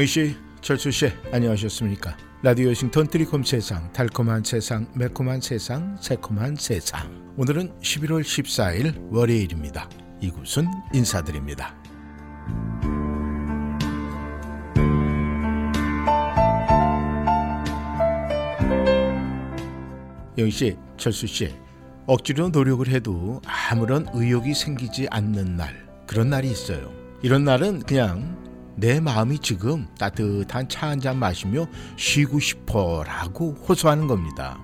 영씨, 철수씨, 안녕하셨습니까? 라디오 워싱턴 트리콤 세상, 달콤한 세상, 매콤한 세상, 새콤한 세상. 오늘은 11월 14일 월요일입니다. 이곳은 인사드립니다. 영씨, 철수씨, 억지로 노력을 해도 아무런 의욕이 생기지 않는 날, 그런 날이 있어요. 이런 날은 그냥 내 마음이 지금 따뜻한 차 한 잔 마시며 쉬고 싶어 라고 호소하는 겁니다.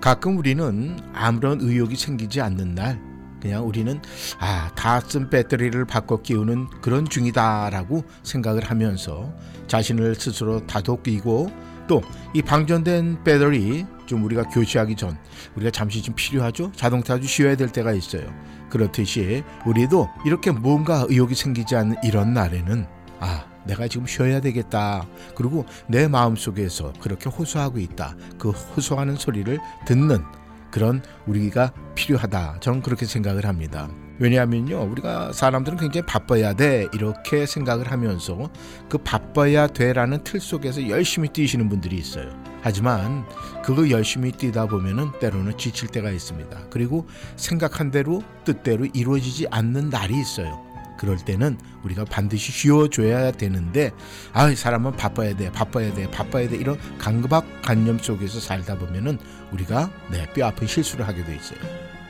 가끔 우리는 아무런 의욕이 생기지 않는 날, 그냥 우리는 아, 다 쓴 배터리를 바꿔 끼우는 그런 중이다 라고 생각을 하면서 자신을 스스로 다독이고 또 이 방전된 배터리 좀 우리가 교체하기 전 우리가 잠시 좀 필요하죠. 자동차 좀 쉬어야 될 때가 있어요. 그렇듯이 우리도 이렇게 뭔가 의욕이 생기지 않는 이런 날에는 아 내가 지금 쉬어야 되겠다. 그리고 내 마음속에서 그렇게 호소하고 있다. 그 호소하는 소리를 듣는 그런 우리가 필요하다. 저는 그렇게 생각을 합니다. 왜냐하면요, 우리가 사람들은 굉장히 바빠야 돼. 이렇게 생각을 하면서 그 바빠야 돼라는 틀 속에서 열심히 뛰시는 분들이 있어요. 하지만 그거 열심히 뛰다 보면은 때로는 지칠 때가 있습니다. 그리고 생각한 대로 뜻대로 이루어지지 않는 날이 있어요. 그럴 때는 우리가 반드시 쉬어줘야 되는데 아 사람은 바빠야 돼 바빠야 돼 바빠야 돼 이런 강박 관념 속에서 살다 보면은 우리가 네, 뼈 아픈 실수를 하게 돼 있어요.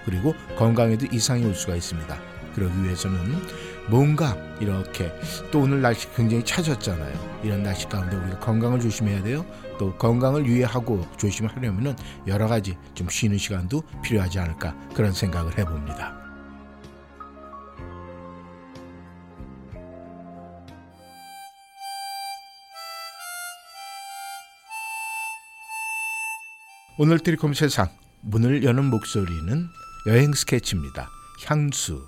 그리고 건강에도 이상이 올 수가 있습니다. 그러기 위해서는 뭔가 이렇게 또 오늘 날씨 굉장히 차졌잖아요. 이런 날씨 가운데 우리가 건강을 조심해야 돼요. 또 건강을 유의하고 조심하려면은 여러 가지 좀 쉬는 시간도 필요하지 않을까 그런 생각을 해봅니다. 오늘 트리콤 세상 문을 여는 목소리는 여행 스케치입니다. 향수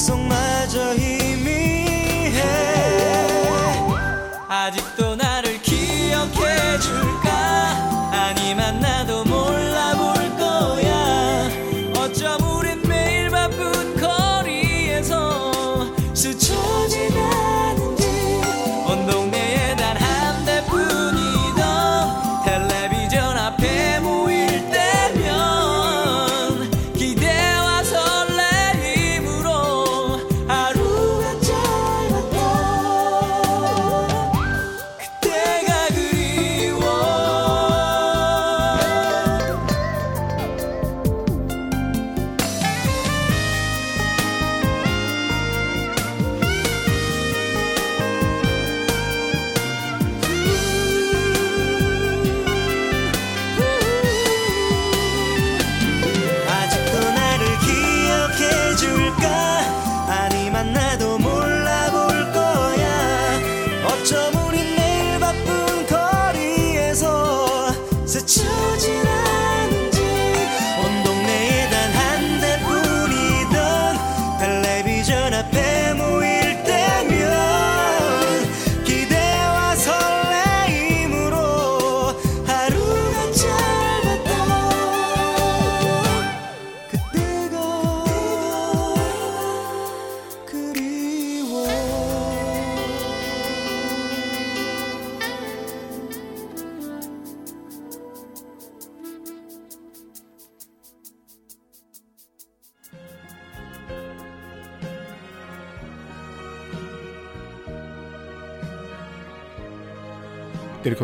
약속마저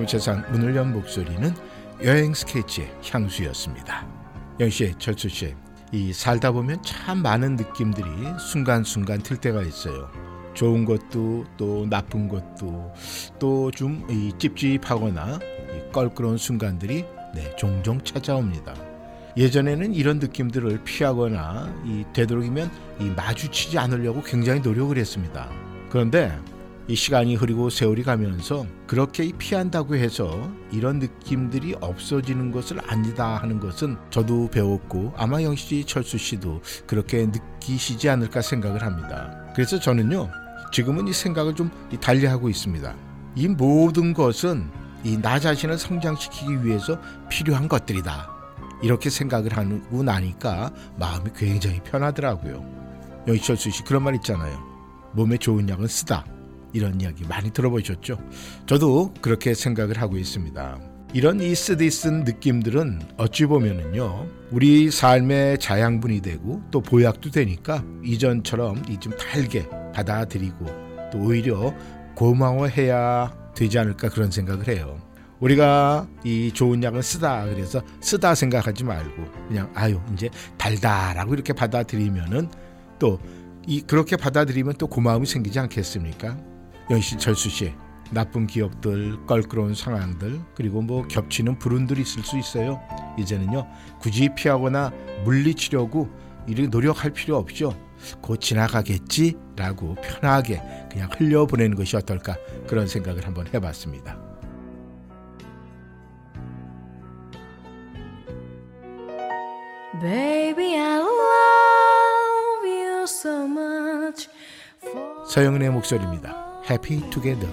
세상 문을 연 목소리는 여행 스케치의 향수였습니다. 영씨, 철수 씨, 이 살다 보면 참 많은 느낌들이 순간순간 들 때가 있어요. 좋은 것도 또 나쁜 것도 또좀이 찝찝하거나 이 껄끄러운 순간들이 네, 종종 찾아옵니다. 예전에는 이런 느낌들을 피하거나 이 되도록이면 이 마주치지 않으려고 굉장히 노력을 했습니다. 그런데 이 시간이 흐르고 세월이 가면서 그렇게 이 피한다고 해서 이런 느낌들이 없어지는 것을 아니다 하는 것은 저도 배웠고 아마 영씨 철수 씨도 그렇게 느끼시지 않을까 생각을 합니다. 그래서 저는요 지금은 이 생각을 좀이 달리하고 있습니다. 이 모든 것은 이 나 자신을 성장시키기 위해서 필요한 것들이다. 이렇게 생각을 하고 나니까 마음이 굉장히 편하더라고요. 영희철수 씨 그런 말 있잖아요. 몸에 좋은 약은 쓰다. 이런 이야기 많이 들어보셨죠? 저도 그렇게 생각을 하고 있습니다. 이런 이 쓰디 쓴 느낌들은 어찌 보면은요 우리 삶의 자양분이 되고 또 보약도 되니까 이전처럼 이좀 달게 받아들이고 또 오히려 고마워해야 되지 않을까 그런 생각을 해요. 우리가 이 좋은 약을 쓰다 그래서 쓰다 생각하지 말고 그냥 아유 이제 달다라고 이렇게 받아들이면은 또 이 그렇게 받아들이면 또 고마움이 생기지 않겠습니까? 연씨 철수 씨 나쁜 기억들 껄끄러운 상황들 그리고 뭐 겹치는 불운들이 있을 수 있어요. 이제는요 굳이 피하거나 물리치려고 이렇게 노력할 필요 없죠. 곧 지나가겠지라고 편하게 그냥 흘려보내는 것이 어떨까 그런 생각을 한번 해봤습니다. Baby, I love you so much. 서영은의 목소리입니다. Happy Together.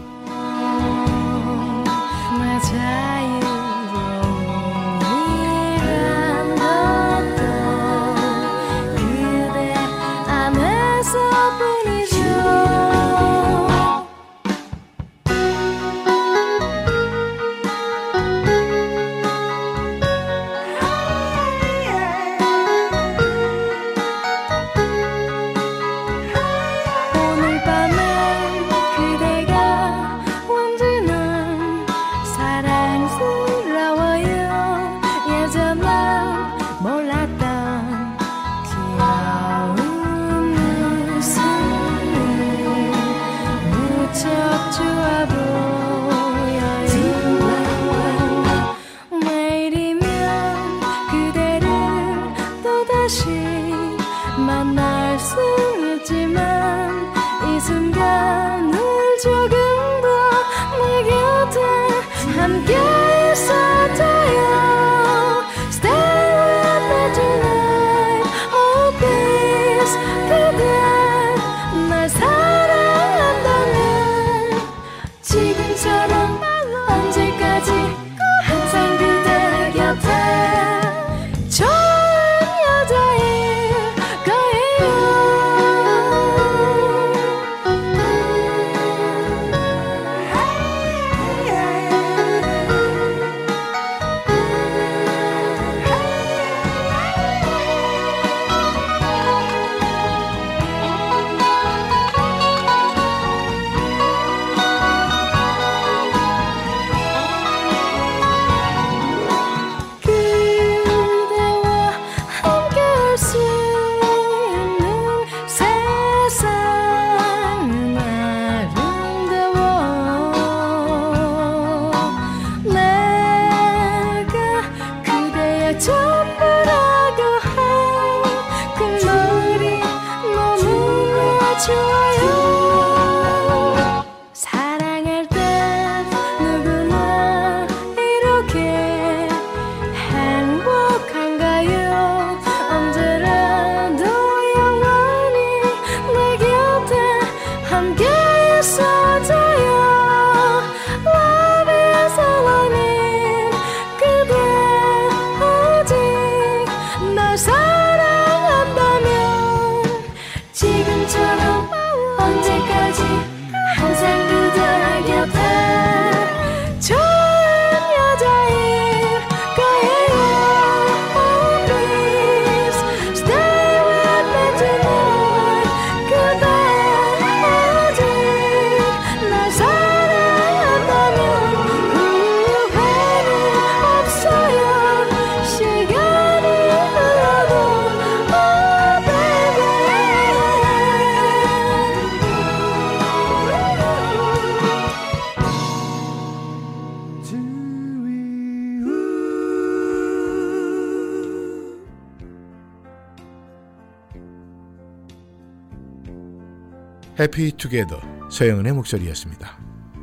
해피 투게더 서영은의 목소리였습니다.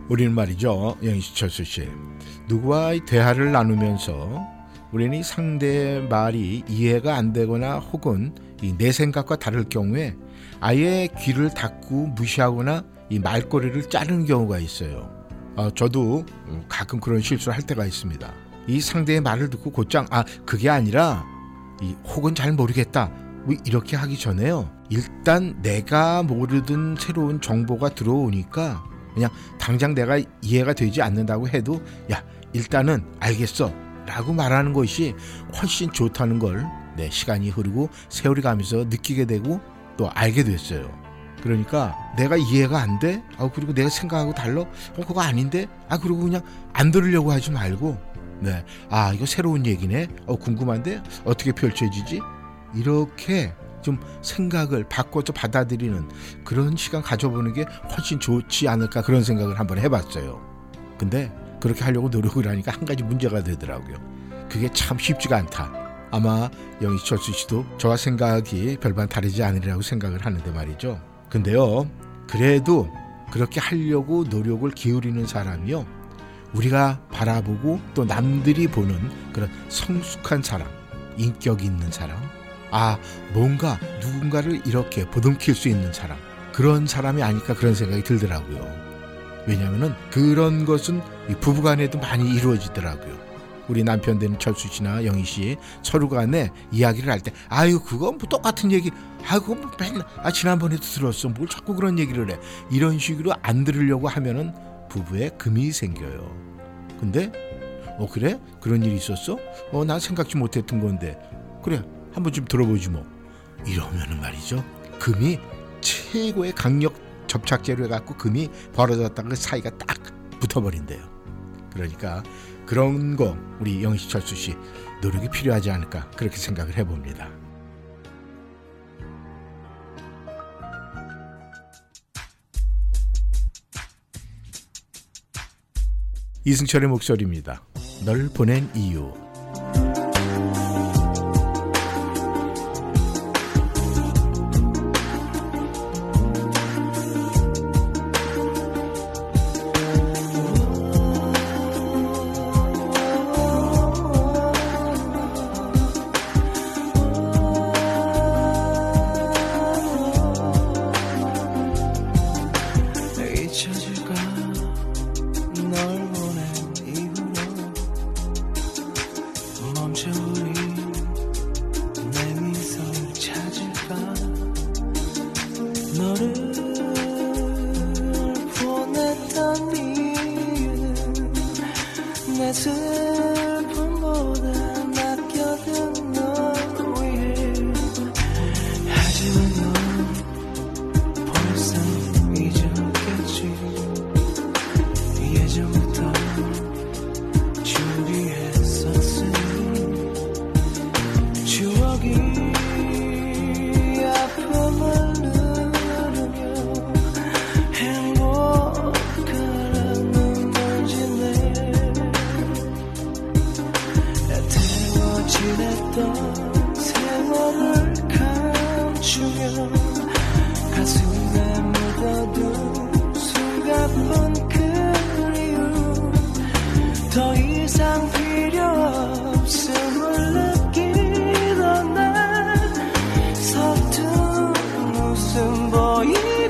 우리는 말이죠. 영희씨 철수 씨 누구와의 대화를 나누면서 우리는 이 상대의 말이 이해가 안 되거나 혹은 이내 생각과 다를 경우에 아예 귀를 닫고 무시하거나 이 말꼬리를 자르는 경우가 있어요. 어, 저도 가끔 그런 실수를 할 때가 있습니다. 이 상대의 말을 듣고 곧장 아 그게 아니라 이 혹은 잘 모르겠다 뭐 이렇게 하기 전에요. 일단 내가 모르던 새로운 정보가 들어오니까 그냥 당장 내가 이해가 되지 않는다고 해도 야 일단은 알겠어 라고 말하는 것이 훨씬 좋다는 걸 네, 시간이 흐르고 세월이 가면서 느끼게 되고 또 알게 됐어요. 그러니까 내가 이해가 안 돼? 아 그리고 내가 생각하고 달라? 어 그거 아닌데? 아 그리고 그냥 안 들으려고 하지 말고 네. 아 이거 새로운 얘기네. 어 궁금한데 어떻게 펼쳐지지? 이렇게 좀 생각을 바꿔서 받아들이는 그런 시간 가져보는 게 훨씬 좋지 않을까 그런 생각을 한번 해봤어요. 근데 그렇게 하려고 노력을 하니까 한 가지 문제가 되더라고요. 그게 참 쉽지가 않다. 아마 영희철수 씨도 저와 생각이 별반 다르지 않으리라고 생각을 하는데 말이죠. 근데요, 그래도 그렇게 하려고 노력을 기울이는 사람이요. 우리가 바라보고 또 남들이 보는 그런 성숙한 사람, 인격 있는 사람, 아, 뭔가 누군가를 이렇게 보듬킬 수 있는 사람, 그런 사람이 아닐까 그런 생각이 들더라고요. 왜냐하면 그런 것은 이 부부 간에도 많이 이루어지더라고요. 우리 남편 되는 철수 씨나 영희 씨 서로 간에 이야기를 할 때 아유 그건 뭐 똑같은 얘기. 아 그건 뭐 맨날 아 지난번에도 들었어. 뭘 자꾸 그런 얘기를 해. 이런 식으로 안 들으려고 하면은 부부에 금이 생겨요. 근데 어 그래? 그런 일이 있었어? 어 나 생각지 못했던 건데. 그래 한번 좀 들어보지 뭐 이러면은 말이죠 금이 최고의 강력 접착제로 해갖고 금이 벌어졌다가 그 사이가 딱 붙어버린대요 그러니까 그런 거 우리 영희 철수 씨 노력이 필요하지 않을까 그렇게 생각을 해봅니다. 이승철의 목소리입니다. 널 보낸 이유. 웃음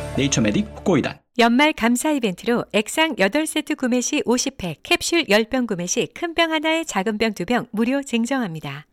네이처메딕 훅고이단 연말 감사 이벤트로 액상 8세트 구매 시 50팩, 캡슐 10병 구매 시 큰 병 하나에 작은 병 2병 무료 증정합니다.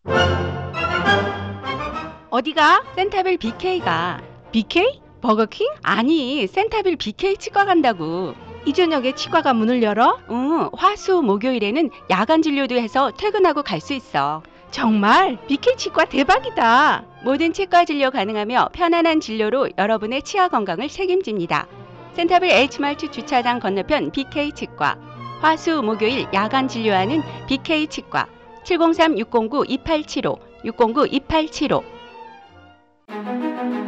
어디가? 센타빌 BK가. BK? 버거킹? 아니, 센타빌 BK 치과 간다고. 이 저녁에 치과가 문을 열어? 응, 화수 목요일에는 야간 진료도 해서 퇴근하고 갈 수 있어. 정말? BK 치과 대박이다. 모든 치과 진료 가능하며 편안한 진료로 여러분의 치아 건강을 책임집니다. 센타빌 H마트 주차장 건너편 BK 치과. 화수 목요일 야간 진료하는 BK 치과. 703-609-2875, 609-2875.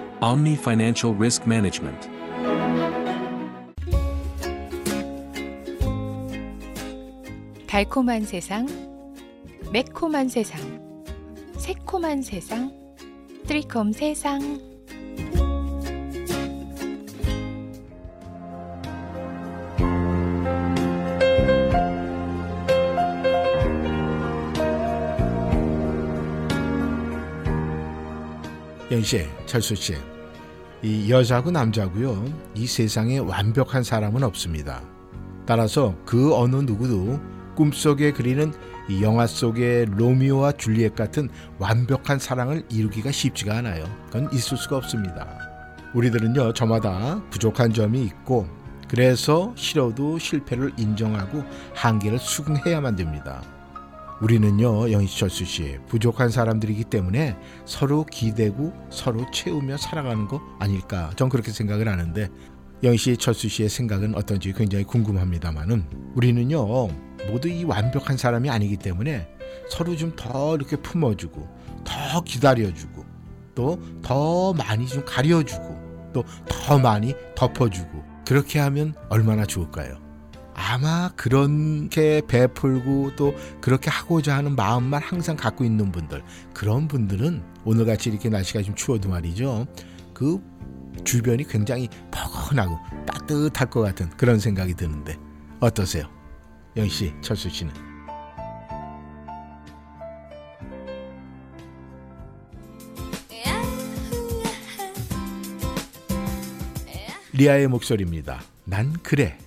Omni Financial Risk Management. 달콤한 세상, 매콤한 세상, 새콤한 세상, 트리콤 세상. 영 씨, 철수 씨, 이 여자고 남자고요. 이 세상에 완벽한 사람은 없습니다. 따라서 그 어느 누구도 꿈속에 그리는 이 영화 속의 로미오와 줄리엣 같은 완벽한 사랑을 이루기가 쉽지가 않아요. 그건 있을 수가 없습니다. 우리들은요, 저마다 부족한 점이 있고, 그래서 싫어도 실패를 인정하고 한계를 수긍해야만 됩니다. 우리는요, 영희철수 씨, 부족한 사람들이기 때문에 서로 기대고 서로 채우며 살아가는 거 아닐까? 전 그렇게 생각을 하는데, 영희 씨, 철수 씨의 생각은 어떤지 굉장히 궁금합니다만은, 우리는요, 모두 이 완벽한 사람이 아니기 때문에 서로 좀 더 이렇게 품어주고, 더 기다려주고, 또 더 많이 좀 가려주고, 또 더 많이 덮어주고, 그렇게 하면 얼마나 좋을까요? 아마 그렇게 베풀고 또 그렇게 하고자 하는 마음만 항상 갖고 있는 분들 그런 분들은 오늘같이 이렇게 날씨가 좀 추워도 말이죠 그 주변이 굉장히 포근하고 따뜻할 것 같은 그런 생각이 드는데 어떠세요? 영씨 철수 씨는 리아의 목소리입니다. 난 그래.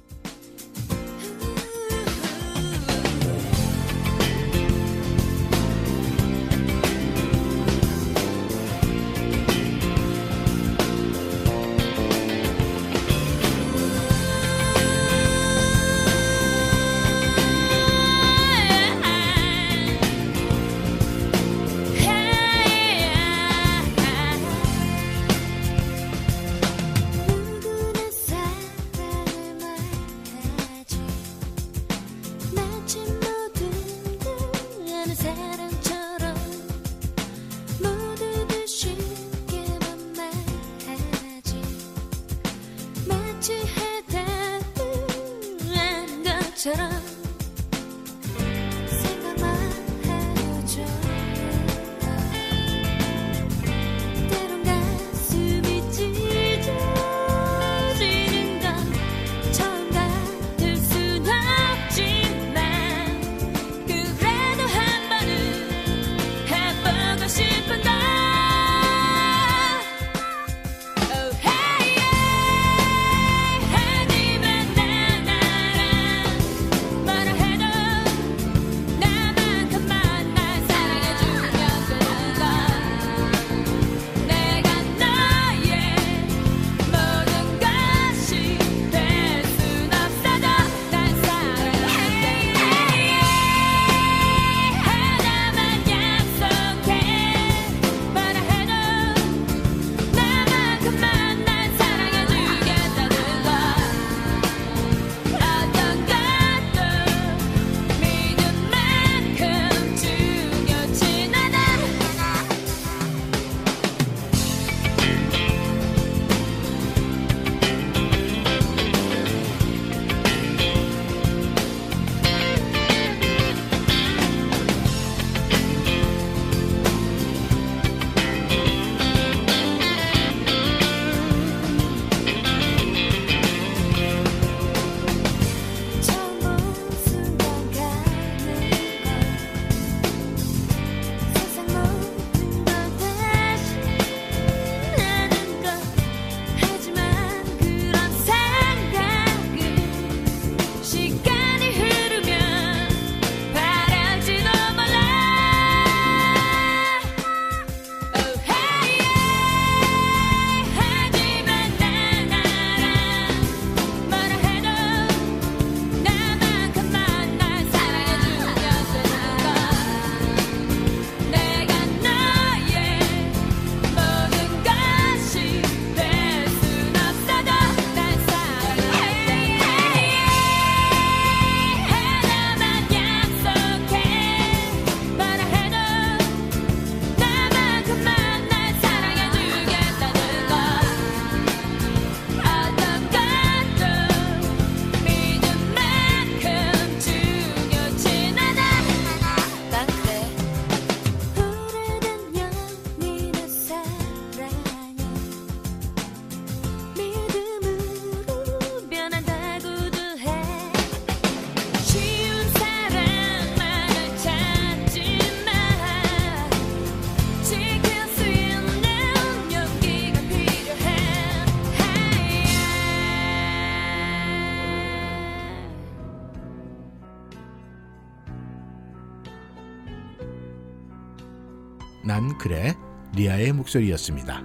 그래 리아의 목소리였습니다.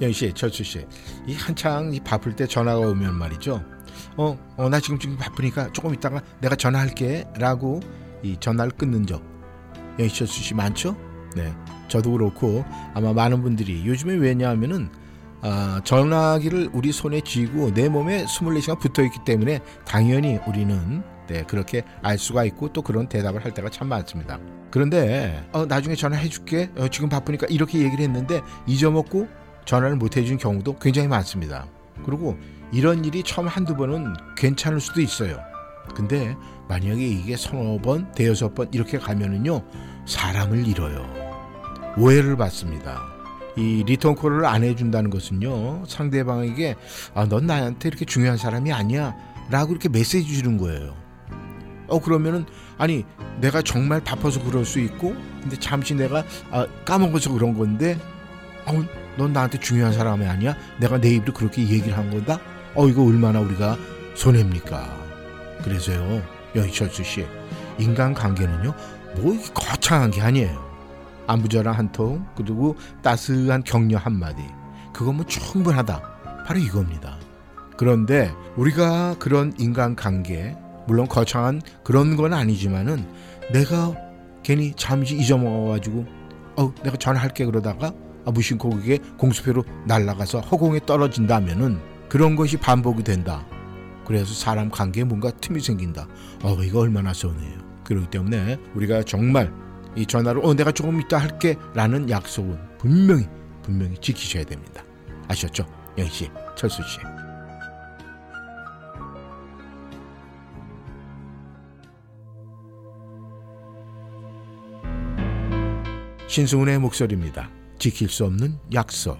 영 씨, 철수 씨, 이 한창 이 바쁠 때 전화가 오면 말이죠. 어, 어, 나 지금 지금 바쁘니까 조금 있다가 내가 전화할게.라고 이 전화를 끊는 적 영 씨, 철수 씨 많죠? 네, 저도 그렇고 아마 많은 분들이 요즘에 왜냐하면은 아, 전화기를 우리 손에 쥐고 내 몸에 24시간 붙어 있기 때문에 당연히 우리는 네, 그렇게 알 수가 있고 또 그런 대답을 할 때가 참 많습니다. 그런데 어, 나중에 전화해 줄게. 어, 지금 바쁘니까 이렇게 얘기를 했는데 잊어먹고 전화를 못 해준 경우도 굉장히 많습니다. 그리고 이런 일이 처음 한두 번은 괜찮을 수도 있어요. 근데 만약에 이게 서너 번, 대여섯 번 이렇게 가면은요, 사람을 잃어요. 오해를 받습니다. 이 return call을 안 해준다는 것은요, 상대방에게, 아, 넌 나한테 이렇게 중요한 사람이 아니야. 라고 이렇게 메시지 주는 거예요. 어, 그러면은, 아니, 내가 정말 바빠서 그럴 수 있고, 근데 잠시 내가 아, 까먹어서 그런 건데, 어, 넌 나한테 중요한 사람이 아니야? 내가 내 입으로 그렇게 얘기를 한 거다? 어, 이거 얼마나 우리가 손해입니까? 그래서요, 여희철수 씨, 인간 관계는요, 뭐 거창한 게 아니에요. 안부전화 한 통, 그리고 따스한 격려 한마디. 그거 뭐 충분하다. 바로 이겁니다. 그런데 우리가 그런 인간 관계, 물론 거창한 그런 건 아니지만은 내가 괜히 잠시 잊어먹어가지고, 어, 내가 전화할게 그러다가 아, 무심코 그게 공수표로 날아가서 허공에 떨어진다면은 그런 것이 반복이 된다. 그래서 사람 관계에 뭔가 틈이 생긴다. 어, 이거 얼마나 서운해요. 그렇기 때문에 우리가 정말 이 전화로 어, 내가 조금 이따 할게 라는 약속은 분명히 분명히 지키셔야 됩니다. 아셨죠? 영희 씨, 철수 씨. 신승훈의 목소리입니다. 지킬 수 없는 약속.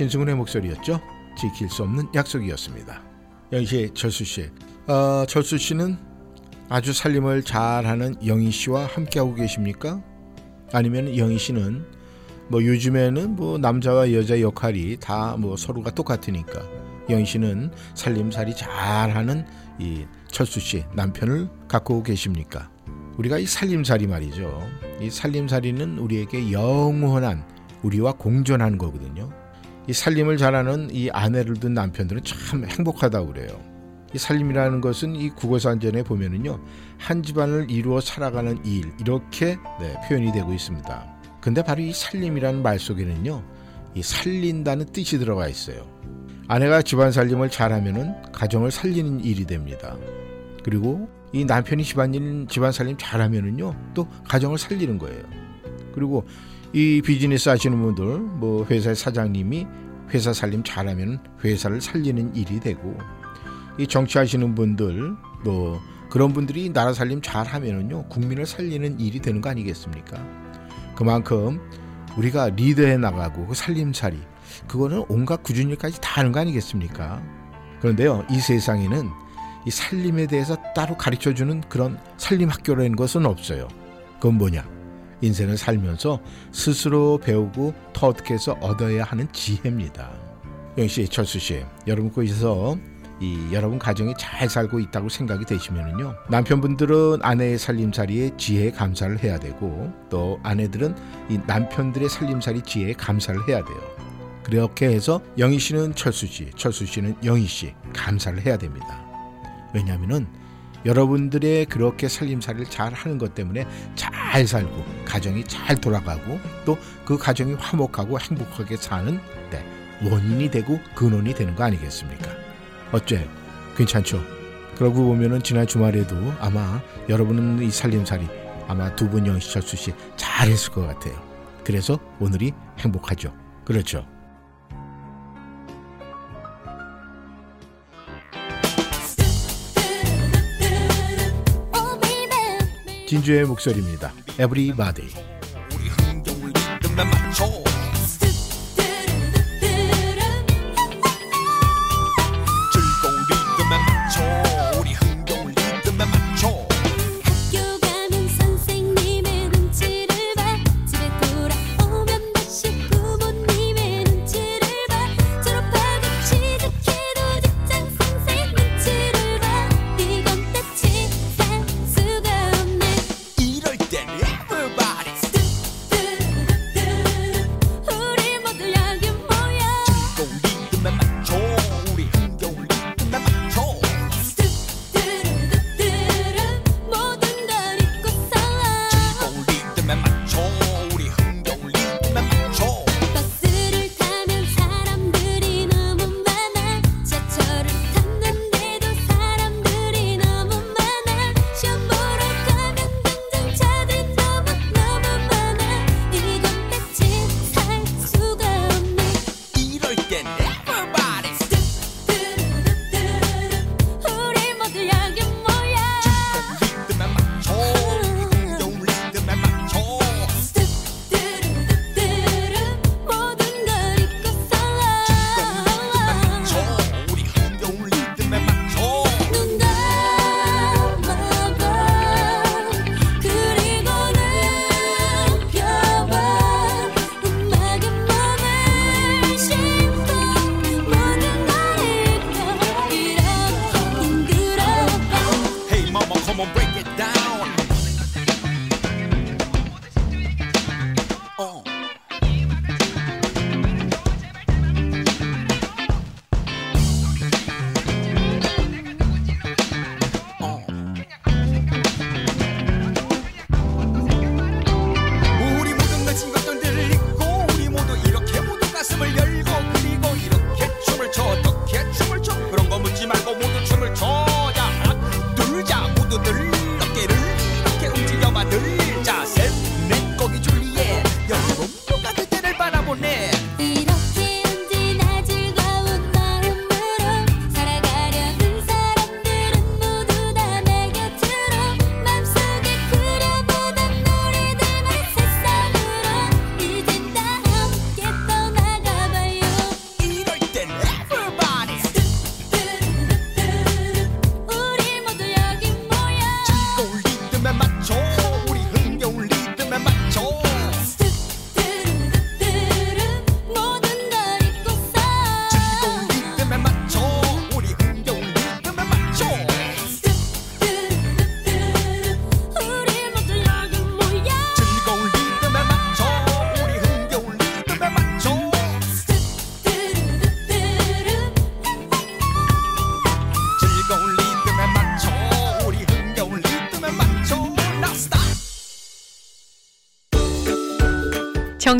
신승훈의 목소리였죠. 지킬 수 없는 약속이었습니다. 영희 철수 씨, 어, 철수 씨는 아주 살림을 잘하는 영희 씨와 함께하고 계십니까? 아니면 영희 씨는 뭐 요즘에는 뭐 남자와 여자 역할이 다 뭐 서로가 똑같으니까 영희 씨는 살림살이 잘하는 이 철수 씨 남편을 갖고 계십니까? 우리가 이 살림살이 말이죠. 이 살림살이는 우리에게 영원한 우리와 공존하는 거거든요. 이 살림을 잘하는 이 아내를 둔 남편들은 참 행복하다고 그래요. 이 살림이라는 것은 이 국어산전에 보면은요 한 집안을 이루어 살아가는 일 이렇게 네, 표현이 되고 있습니다. 근데 바로 이 살림이라는 말 속에는요 이 살린다는 뜻이 들어가 있어요. 아내가 집안 살림을 잘하면은 가정을 살리는 일이 됩니다. 그리고 이 남편이 집안일 집안 살림 잘하면은요 또 가정을 살리는 거예요. 그리고 이 비즈니스 하시는 분들 뭐 회사 사장님이 회사 살림 잘하면 회사를 살리는 일이 되고 이 정치하시는 분들 뭐 그런 분들이 나라 살림 잘하면은요 국민을 살리는 일이 되는 거 아니겠습니까? 그만큼 우리가 리더해 나가고 그 살림살이 그거는 온갖 구준일까지 다 하는 거 아니겠습니까? 그런데요 이 세상에는 이 살림에 대해서 따로 가르쳐 주는 그런 살림 학교라는 것은 없어요. 그건 뭐냐? 인생을 살면서 스스로 배우고 터득해서 얻어야 하는 지혜입니다. 영씨, 철수 씨, 여러분 거기서 이 여러분 가정이 잘 살고 있다고 생각이 되시면은요 남편분들은 아내의 살림살이에 지혜에 감사를 해야 되고 또 아내들은 이 남편들의 살림살이 지혜에 감사를 해야 돼요. 그렇게 해서 영희 씨는 철수 씨, 철수 씨는 영희 씨 감사를 해야 됩니다. 왜냐하면은 여러분들의 그렇게 살림살이를 잘 하는 것 때문에 잘 살고 가정이 잘 돌아가고 또 그 가정이 화목하고 행복하게 사는 네, 원인이 되고 근원이 되는 거 아니겠습니까? 어째 괜찮죠? 그러고 보면은 지난 주말에도 아마 여러분은 이 살림살이 아마 두 분 영시 철수 씨 잘했을 것 같아요. 그래서 오늘이 행복하죠. 그렇죠. 진주의 목소리입니다. 학교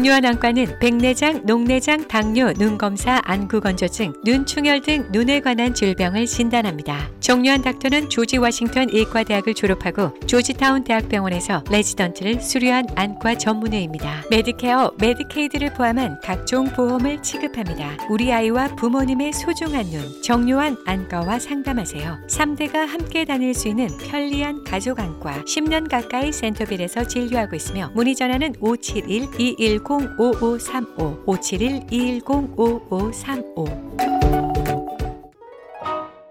정유한 안과는 백내장, 녹내장, 당뇨, 눈검사, 안구건조증, 눈충혈 등 눈에 관한 질병을 진단합니다. 정유한 닥터는 조지 워싱턴 의과대학을 졸업하고 조지타운 대학병원에서 레지던트를 수료한 안과 전문의입니다. 메디케어, 메디케이드를 포함한 각종 보험을 취급합니다. 우리 아이와 부모님의 소중한 눈, 정유한 안과와 상담하세요. 3대가 함께 다닐 수 있는 편리한 가족 안과 10년 가까이 센터빌에서 진료하고 있으며 문의 전화는 571-210-5535 571-210-5535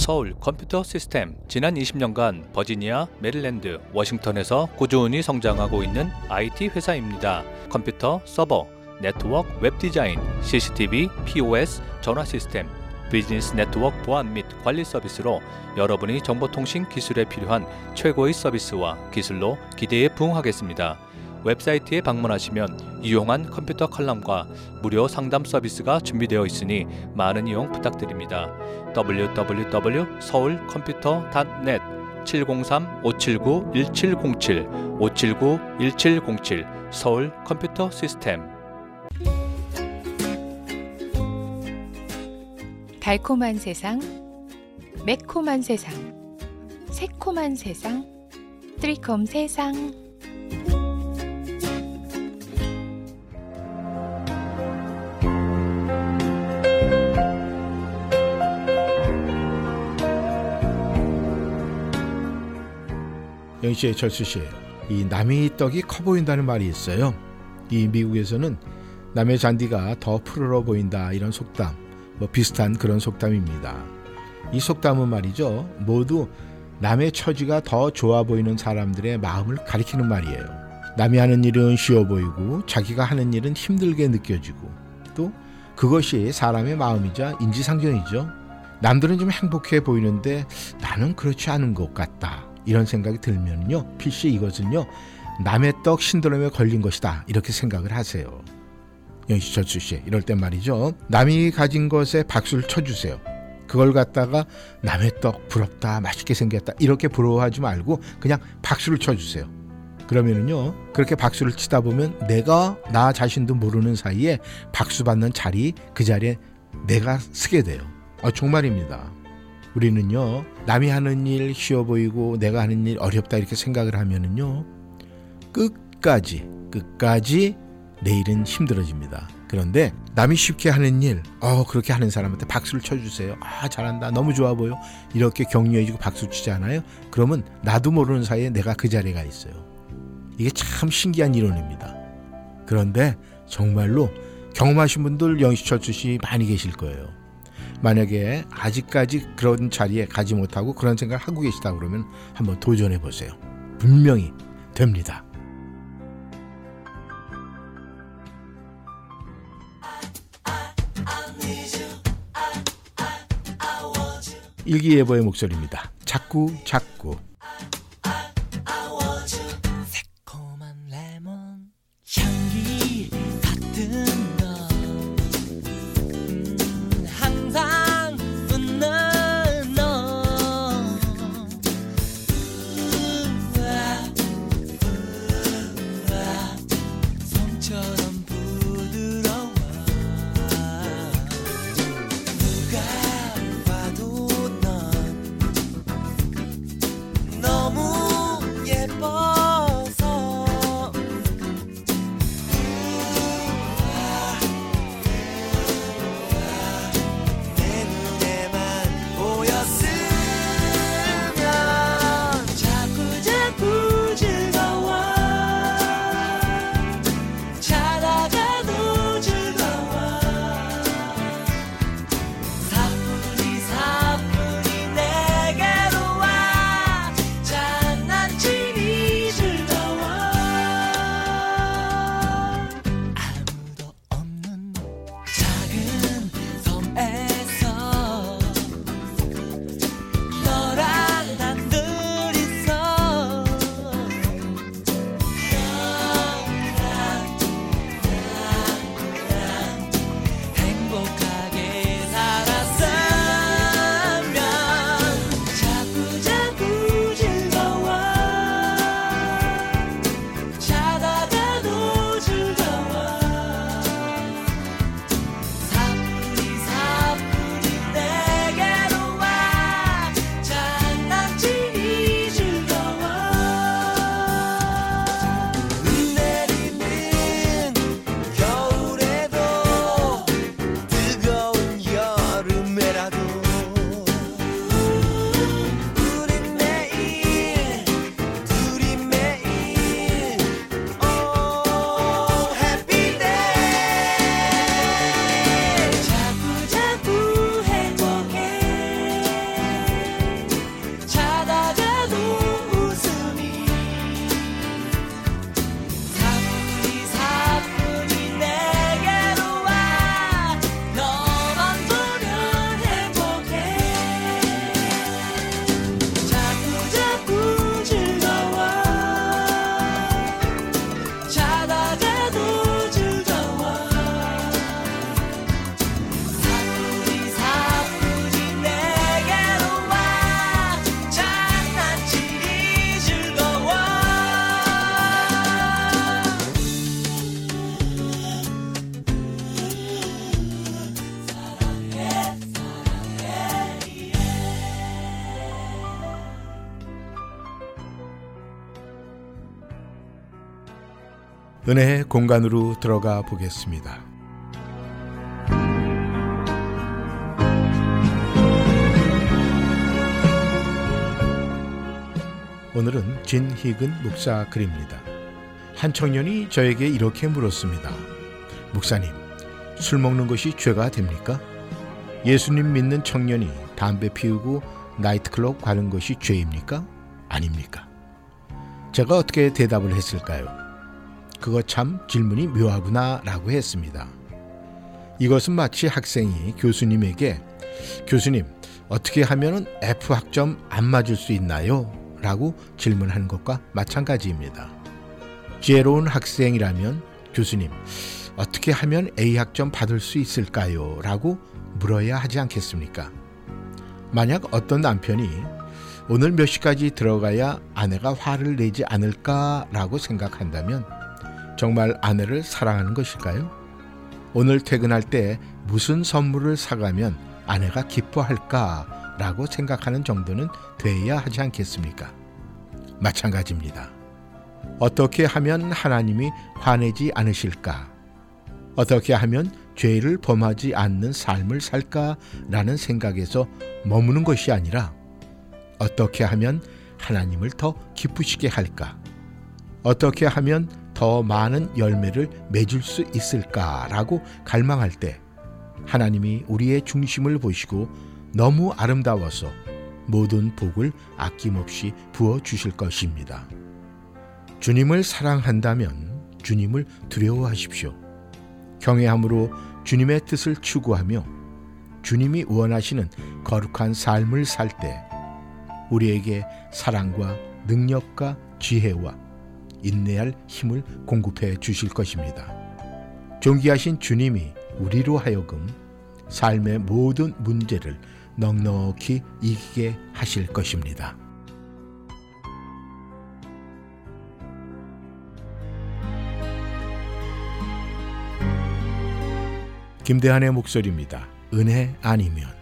서울 컴퓨터 시스템 지난 20년간 버지니아, 메릴랜드, 워싱턴에서 꾸준히 성장하고 있는 IT 회사입니다. 컴퓨터, 서버, 네트워크, 웹 디자인, CCTV, POS, 전화 시스템, 비즈니스 네트워크 보안 및 관리 서비스로 여러분이 정보통신 기술에 필요한 최고의 서비스와 기술로 기대에 부응하겠습니다. 웹사이트에 방문하시면 유용한 컴퓨터 칼럼과 무료 상담 서비스가 준비되어 있으니 많은 이용 부탁드립니다. www.seoulcomputer.net 703-579-1707 579-1707 서울 컴퓨터 시스템 달콤한 세상, 매콤한 세상, 새콤한 세상, 트리콤 세상. 영씨의 철수 씨, 이 남의 떡이 커 보인다는 말이 있어요. 이 미국에서는 남의 잔디가 더 푸르러 보인다 이런 속담, 뭐 비슷한 그런 속담입니다. 이 속담은 말이죠. 모두 남의 처지가 더 좋아 보이는 사람들의 마음을 가리키는 말이에요. 남이 하는 일은 쉬워 보이고 자기가 하는 일은 힘들게 느껴지고 또 그것이 사람의 마음이자 인지상정이죠. 남들은 좀 행복해 보이는데 나는 그렇지 않은 것 같다. 이런 생각이 들면요. 필시 이것은요. 남의 떡 신드롬에 걸린 것이다. 이렇게 생각을 하세요. 영시 철수 씨 이럴 땐 말이죠. 남이 가진 것에 박수를 쳐주세요. 그걸 갖다가 남의 떡 부럽다 맛있게 생겼다 이렇게 부러워하지 말고 그냥 박수를 쳐주세요. 그러면은요 그렇게 박수를 치다 보면 내가 나 자신도 모르는 사이에 박수 받는 자리 그 자리에 내가 쓰게 돼요. 아, 정말입니다. 우리는요 남이 하는 일 쉬워 보이고 내가 하는 일 어렵다 이렇게 생각을 하면은요 끝까지 끝까지 내일은 힘들어집니다. 그런데 남이 쉽게 하는 일, 어 그렇게 하는 사람한테 박수를 쳐주세요. 아 잘한다, 너무 좋아 보여. 이렇게 격려해주고 박수 치잖아요. 그러면 나도 모르는 사이에 내가 그 자리에 가 있어요. 이게 참 신기한 이론입니다. 그런데 정말로 경험하신 분들 영시철수 씨 많이 계실 거예요. 만약에 아직까지 그런 자리에 가지 못하고 그런 생각을 하고 계시다 그러면 한번 도전해 보세요. 분명히 됩니다. 일기예보의 목소리입니다. 자꾸 자꾸 은혜의 공간으로 들어가 보겠습니다. 오늘은 진희근 목사 글입니다. 한 청년이 저에게 이렇게 물었습니다. 목사님, 술 먹는 것이 죄가 됩니까? 예수님 믿는 청년이 담배 피우고 나이트클럽 가는 것이 죄입니까? 아닙니까? 제가 어떻게 대답을 했을까요? 그거 참 질문이 묘하구나 라고 했습니다. 이것은 마치 학생이 교수님에게 교수님, 어떻게 하면 F 학점 안 맞을 수 있나요? 라고 질문하는 것과 마찬가지입니다. 지혜로운 학생이라면 교수님, 어떻게 하면 A 학점 받을 수 있을까요? 라고 물어야 하지 않겠습니까? 만약 어떤 남편이 오늘 몇 시까지 들어가야 아내가 화를 내지 않을까라고 생각한다면 정말 아내를 사랑하는 것일까요? 오늘 퇴근할 때 무슨 선물을 사가면 아내가 기뻐할까 라고 생각하는 정도는 돼야 하지 않겠습니까? 마찬가지입니다. 어떻게 하면 하나님이 화내지 않으실까? 어떻게 하면 죄를 범하지 않는 삶을 살까라는 생각에서 머무는 것이 아니라 어떻게 하면 하나님을 더 기쁘시게 할까? 어떻게 하면 더 많은 열매를 맺을 수 있을까라고 갈망할 때 하나님이 우리의 중심을 보시고 너무 아름다워서 모든 복을 아낌없이 부어 주실 것입니다. 주님을 사랑한다면 주님을 두려워하십시오. 경외함으로 주님의 뜻을 추구하며 주님이 원하시는 거룩한 삶을 살 때 우리에게 사랑과 능력과 지혜와 인내할 힘을 공급해 주실 것입니다. 존귀하신 주님이 우리로 하여금 삶의 모든 문제를 넉넉히 이기게 하실 것입니다. 김대한의 목소리입니다. 은혜 아니면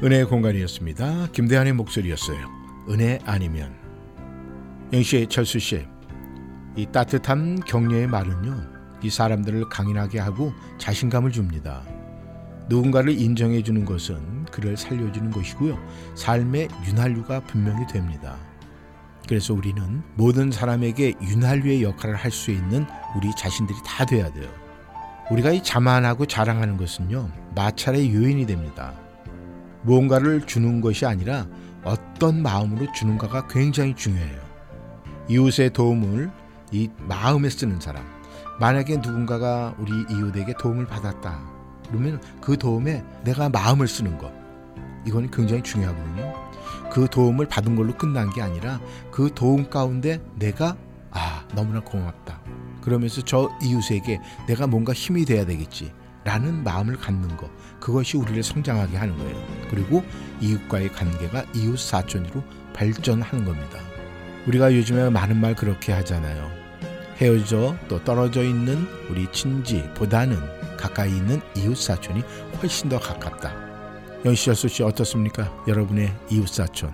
은혜의 공간이었습니다. 김대한의 목소리였어요. 은혜 아니면 영씨, 철수 씨, 이 따뜻한 격려의 말은요, 이 사람들을 강인하게 하고 자신감을 줍니다. 누군가를 인정해 주는 것은 그를 살려주는 것이고요, 삶의 윤활유가 분명히 됩니다. 그래서 우리는 모든 사람에게 윤활유의 역할을 할 수 있는 우리 자신들이 다 돼야 돼요. 우리가 이 자만하고 자랑하는 것은요, 마찰의 요인이 됩니다. 무언가를 주는 것이 아니라 어떤 마음으로 주는가가 굉장히 중요해요. 이웃의 도움을 이 마음에 쓰는 사람. 만약에 누군가가 우리 이웃에게 도움을 받았다. 그러면 그 도움에 내가 마음을 쓰는 것. 이건 굉장히 중요하거든요. 그 도움을 받은 걸로 끝난 게 아니라 그 도움 가운데 내가 아, 너무나 고맙다. 그러면서 저 이웃에게 내가 뭔가 힘이 돼야 되겠지. 라는 마음을 갖는 것. 그것이 우리를 성장하게 하는 거예요. 그리고 이웃과의 관계가 이웃 사촌으로 발전하는 겁니다. 우리가 요즘에 많은 말 그렇게 하잖아요. 헤어져 또 떨어져 있는 우리 친지보다는 가까이 있는 이웃 사촌이 훨씬 더 가깝다. 영시철수 씨 어떻습니까? 여러분의 이웃 사촌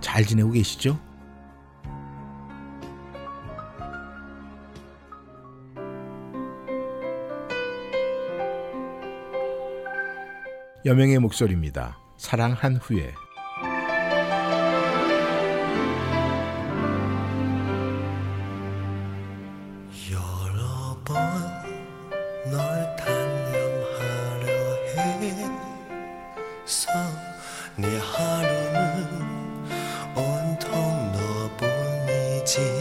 잘 지내고 계시죠? 여명의 목소리입니다. 사랑한 후에 내 하루는 온통 너뿐이지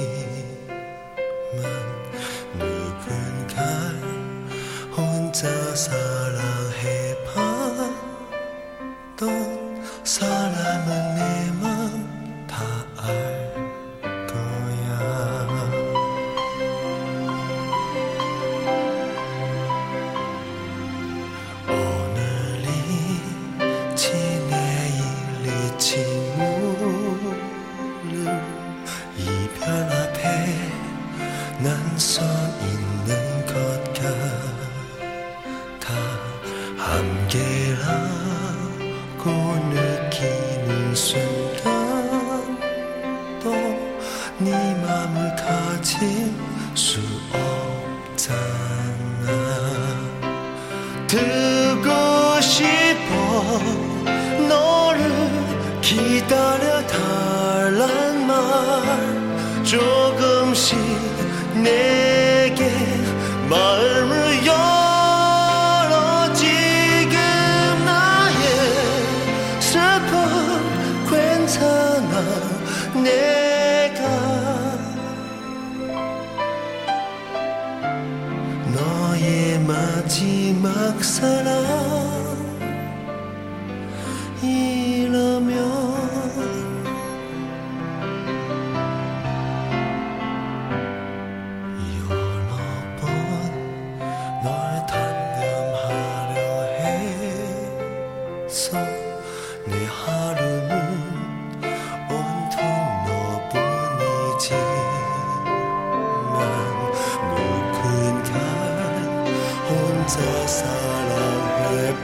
혼자 사랑해봤던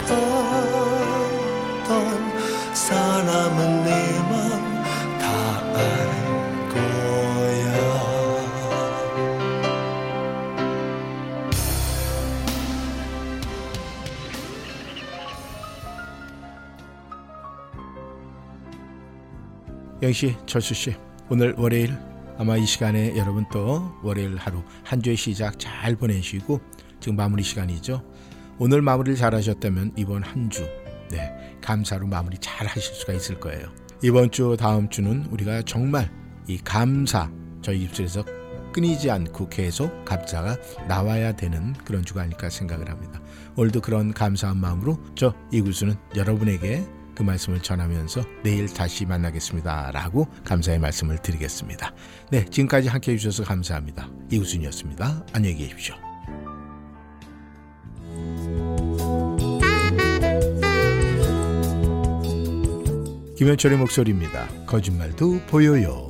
사람은 내맘다알 거야 영씨, 철수 씨, 오늘 월요일 아마 이 시간에 여러분 또 월요일 하루 한 주의 시작 잘 보내시고 지금 마무리 시간이죠. 오늘 마무리를 잘 하셨다면 이번 한 주, 네, 감사로 마무리 잘 하실 수가 있을 거예요. 이번 주, 다음 주는 우리가 정말 이 감사 저희 입술에서 끊이지 않고 계속 감사가 나와야 되는 그런 주가 아닐까 생각을 합니다. 오늘도 그런 감사한 마음으로 저 이구수는 여러분에게 그 말씀을 전하면서 내일 다시 만나겠습니다. 라고 감사의 말씀을 드리겠습니다. 네, 지금까지 함께 해주셔서 감사합니다. 이우순이었습니다. 안녕히 계십시오. 김현철의 목소리입니다. 거짓말도 보여요.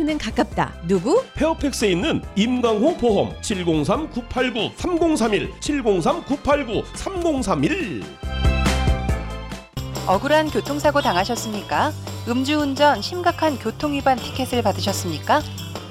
는 가깝다. 누구? 페어팩스에 있는 임강호 보험 703-989-3031 703-989-3031 억울한 교통사고 당하셨습니까? 음주운전 심각한 교통위반 티켓을 받으셨습니까?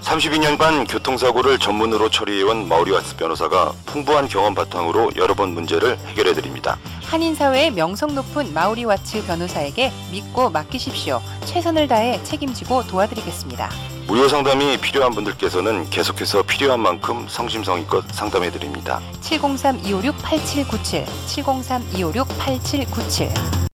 32년간 교통사고를 전문으로 처리해온 마우리와츠 변호사가 풍부한 경험 바탕으로 여러분 문제를 해결해 드립니다. 한인사회의 명성 높은 마우리와츠 변호사에게 믿고 맡기십시오. 최선을 다해 책임지고 도와드리겠습니다. 무료 상담이 필요한 분들께서는 계속해서 필요한 만큼 성심성의껏 상담해 드립니다. 703-256-8797, 703-256-8797.